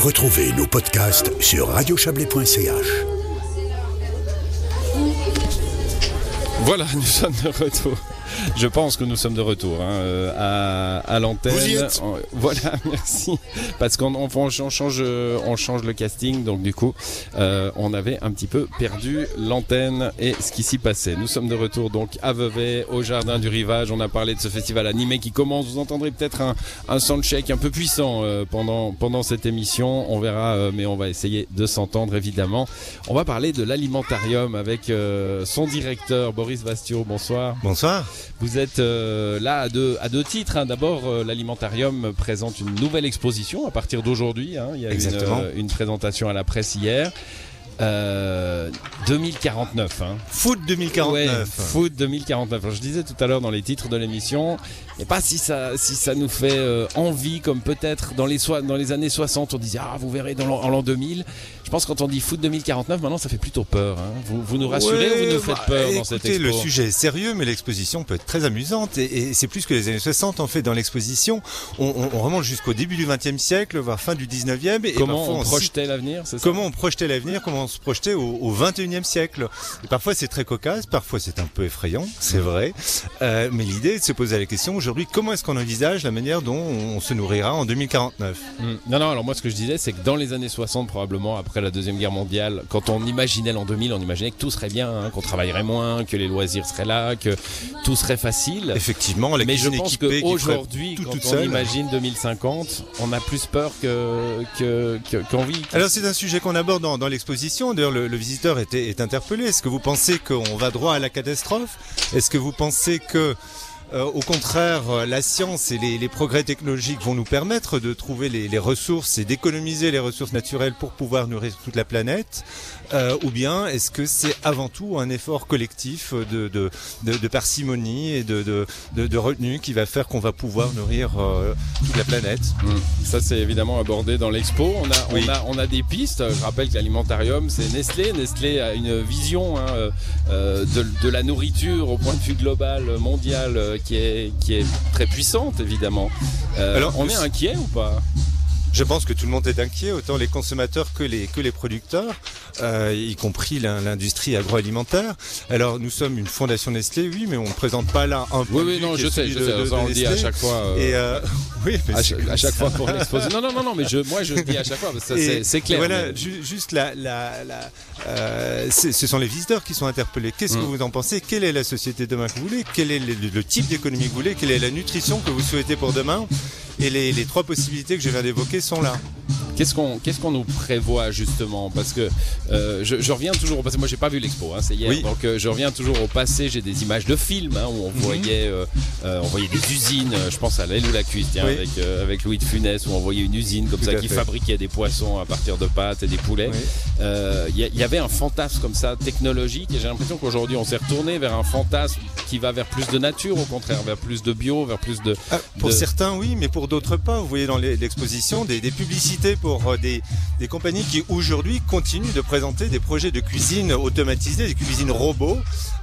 Retrouvez nos podcasts sur radiochablais.ch. Voilà, nous sommes de retour. Je pense que nous sommes de retour hein, euh, à, à l'antenne. Voilà, merci. Parce qu'on on, on change, on change le casting, donc du coup, euh, on avait un petit peu perdu l'antenne et ce qui s'y passait. Nous sommes de retour donc à Vevey, au Jardin du Rivage. On a parlé de ce festival animé qui commence. Vous entendrez peut-être un, un soundcheck un peu puissant euh, pendant, pendant cette émission. On verra, euh, mais on va essayer de s'entendre évidemment. On va parler de l'alimentarium avec euh, son directeur Boris Vastio. Bonsoir. Bonsoir. Vous êtes euh, là à deux, à deux titres. hein. D'abord, euh, l'alimentarium présente une nouvelle exposition à partir d'aujourd'hui. hein. Il y a une, euh, une présentation à la presse hier. Euh, 2049. Hein. Foot 2049. Ouais, foot 2049. Alors, je disais tout à l'heure dans les titres de l'émission, et pas si ça, si ça nous fait euh, envie, comme peut-être dans les, dans les années 60, on disait ah vous verrez dans l'an, en l'an 2000. Je pense que quand on dit foot 2049, maintenant ça fait plutôt peur. hein. Vous, vous nous rassurez Ouais, ou vous nous faites bah, peur dans cette expo le sujet est sérieux, mais l'exposition peut être très amusante. Et, et c'est plus que les années 60. En fait, dans l'exposition, on, on- on remonte jusqu'au début du XXe siècle, voire fin du XIXe. Et Comment parfois, on projetait l'avenir, Comment on projetait l'avenir, comment se projetait au, au 21e siècle. Et parfois c'est très cocasse, parfois c'est un peu effrayant, c'est vrai. Euh, mais l'idée est de se poser la question aujourd'hui, comment est-ce qu'on envisage la manière dont on se nourrira en 2049 Hmm. Non, non, alors moi ce que je disais, c'est que dans les années 60, probablement après la Deuxième Guerre mondiale, quand on imaginait l'an 2000, on imaginait que tout serait bien, hein, qu'on travaillerait moins, que les loisirs seraient là, que tout serait facile. Effectivement, la Mais je pense qu'aujourd'hui, tout quand on seule. imagine 2050, on a plus peur que que- que- qu'envie. Alors c'est un sujet qu'on aborde dans, dans l'exposition. D'ailleurs, le, visiteur est, est interpellé. Est-ce que vous pensez qu'on va droit à la catastrophe? Est-ce que vous pensez que, euh, au contraire, euh, la science et les, les progrès technologiques vont nous permettre de trouver les, les ressources et d'économiser les ressources naturelles pour pouvoir nourrir toute la planète Euh, Ou bien est-ce que c'est avant tout un effort collectif de, de, de, de parcimonie et de, retenue qui va faire qu'on va pouvoir nourrir euh, toute la planète? Hmm. Ça, c'est évidemment abordé dans l'expo. On a, Oui. on, a, on a des pistes. Je rappelle que l'alimentarium, c'est Nestlé. Nestlé a une vision hein, de, la nourriture au point de vue global, mondial, qui, est, qui est très puissante, évidemment. Euh, Alors, on est inquiet ou pas? Je pense que tout le monde est inquiet, autant les consommateurs que les, que les producteurs, euh, y compris l'in- l'industrie agroalimentaire. Alors nous sommes une fondation Nestlé, oui, mais on ne présente pas là un Oui, de oui, vue non, je sais, je de- sais. de- Ça, on le dit à chaque fois. euh, Et euh, oui, mais à, chaque- à chaque fois pour l'exposition. Non, non, non, non, mais je, moi je le dis à chaque fois, c'est- clair. Voilà, mais- ju- juste la, la, la euh, ce sont les visiteurs qui sont interpellés. Qu'est-ce que Mm. vous en pensez? Quelle est la société demain que vous voulez? Quel est le, le type d'économie que vous voulez? Quelle est la nutrition que vous souhaitez pour demain? Et les, trois possibilités que je viens d'évoquer sont là. Qu'est-ce qu'on qu'est-ce qu'on nous prévoit justement? Parce que euh, je, je reviens toujours parce que moi j'ai pas vu l'expo, hein, c'est hier, Oui. donc euh, je reviens toujours au passé. J'ai des images de films hein, où on Mhm. voyait euh, euh, on voyait des usines. Je pense à l'aile ou la cuisse, tiens, Oui. avec avec Louis de Funès où on voyait une usine comme Tout ça qui fait. fabriquait des poissons à partir de pâtes et des poulets. Oui. Il y, avait un fantasme comme ça technologique et j'ai l'impression qu'aujourd'hui on s'est retourné vers un fantasme qui va vers plus de nature, au contraire, vers plus de bio, vers plus de Ah, pour de- certains, oui, mais pour d'autres pas. Vous voyez dans l'exposition des, des publicités pour euh, des, compagnies qui aujourd'hui continuent de présenter des projets de cuisine automatisée, des cuisines robots,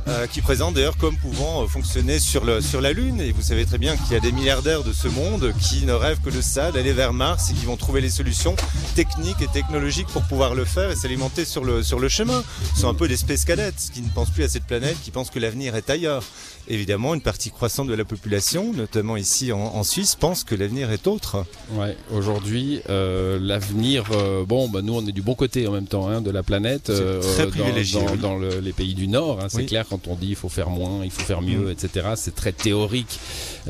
euh, qui présentent d'ailleurs comme pouvant euh, fonctionner sur, la Lune. Et vous savez très bien qu'il y a des milliardaires de ce monde qui ne rêvent que de ça, d'aller vers Mars et qui vont trouver les solutions techniques et technologiques pour pouvoir le faire et s'alimenter sur le, chemin. Ce sont un peu des space cadets qui ne pensent plus à cette planète, qui pensent que l'avenir est ailleurs. Évidemment, une partie croissante de la population, notamment ici en, en Suisse, pense que l'avenir est autre. Ouais, aujourd'hui, euh, l'avenir, euh, bon, bah, nous on est du bon côté en même temps hein, de la planète, C'est très privilégié, dans, oui. dans le- les pays du Nord. hein, c'est Oui. clair quand on dit il faut faire moins, il faut faire mieux, Mm. etc. C'est très théorique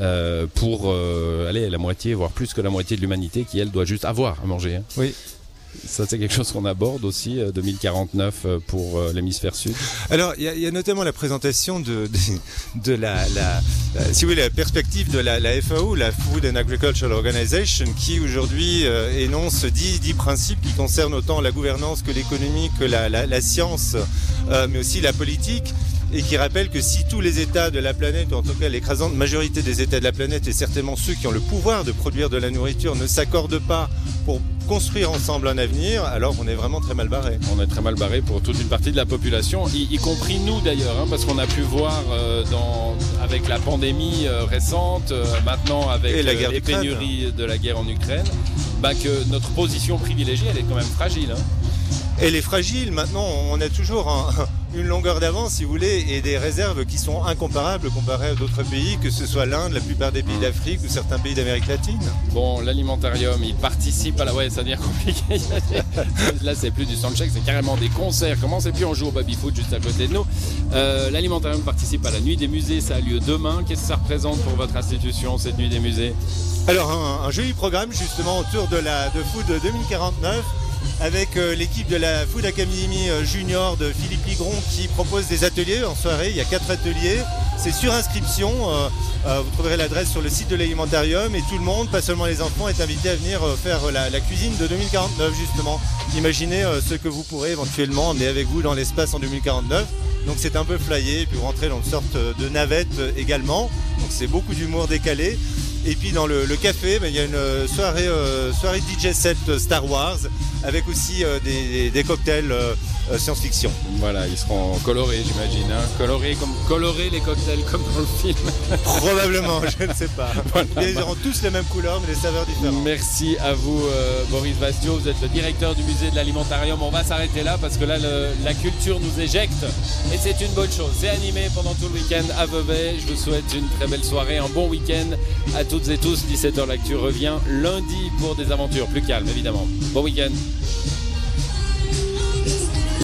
euh, pour euh, allez la moitié, voire plus que la moitié de l'humanité qui elle doit juste avoir à manger. hein. Oui. Ça c'est quelque chose qu'on aborde aussi euh, 2049 euh, pour euh, l'hémisphère sud. Alors, il y, a- notamment la présentation de, de, la, si la perspective de la, FAO, la Food and Agricultural Organization, qui aujourd'hui euh, énonce 10, 10 principes qui concernent autant la gouvernance que l'économie, que la, science, euh, mais aussi la politique. Et qui rappelle que si tous les États de la planète, ou en tout cas l'écrasante majorité des États de la planète, et certainement ceux qui ont le pouvoir de produire de la nourriture, ne s'accordent pas pour construire ensemble un avenir, alors on est vraiment très mal barré. On est très mal barré pour toute une partie de la population, y, y compris nous d'ailleurs, hein, parce qu'on a pu voir euh, dans, avec la pandémie euh, récente, euh, maintenant avec Et la guerre les pénuries de la guerre en Ukraine, bah, que notre position privilégiée, elle est quand même fragile. Hein. Elle est fragile. Maintenant, on a toujours une longueur d'avance, si vous voulez, et des réserves qui sont incomparables comparées à d'autres pays, que ce soit l'Inde, la plupart des pays d'Afrique ou certains pays d'Amérique latine. Bon, l'alimentarium, il participe à la. Ouais, ça devient compliqué. Là, c'est plus du soundcheck, c'est carrément des concerts. Comment c'est plus on joue au baby-foot juste à côté de nous euh, L'alimentarium participe à la nuit des musées, ça a lieu demain. Qu'est-ce que ça représente pour votre institution, cette nuit des musées? Alors, un, joli programme justement autour de la de Food 2049 avec euh, l'équipe de la Food Academy euh, Junior de Philippe Ligron qui propose des ateliers en soirée. Il y a quatre ateliers. C'est sur inscription. Euh, vous trouverez l'adresse sur le site de l'alimentarium et tout le monde, pas seulement les enfants, est invité à venir faire la, cuisine de 2049 justement. Imaginez ce que vous pourrez éventuellement emmener avec vous dans l'espace en 2049. Donc c'est un peu flyé, puis vous rentrez dans une sorte de navette également. Donc c'est beaucoup d'humour décalé. Et puis dans le, café, ben, il y a une soirée, soirée DJ set Star Wars avec aussi euh, des, cocktails euh, euh, science-fiction. Voilà, ils seront colorés, j'imagine. Hein. colorés comme colorés les cocktails comme dans le film. Probablement, je ne sais pas. Ils auront tous les mêmes couleurs, mais des saveurs différentes. Merci à vous, Boris Bastio. Vous êtes le directeur du musée de l'alimentarium. On va s'arrêter là parce que là, la culture nous éjecte et c'est une bonne chose. C'est animé pendant tout le week-end à Vevey. Je vous souhaite une très belle soirée, un bon week-end à toutes et tous. 17h L'actu revient lundi pour des aventures plus calmes, évidemment. Bon week-end.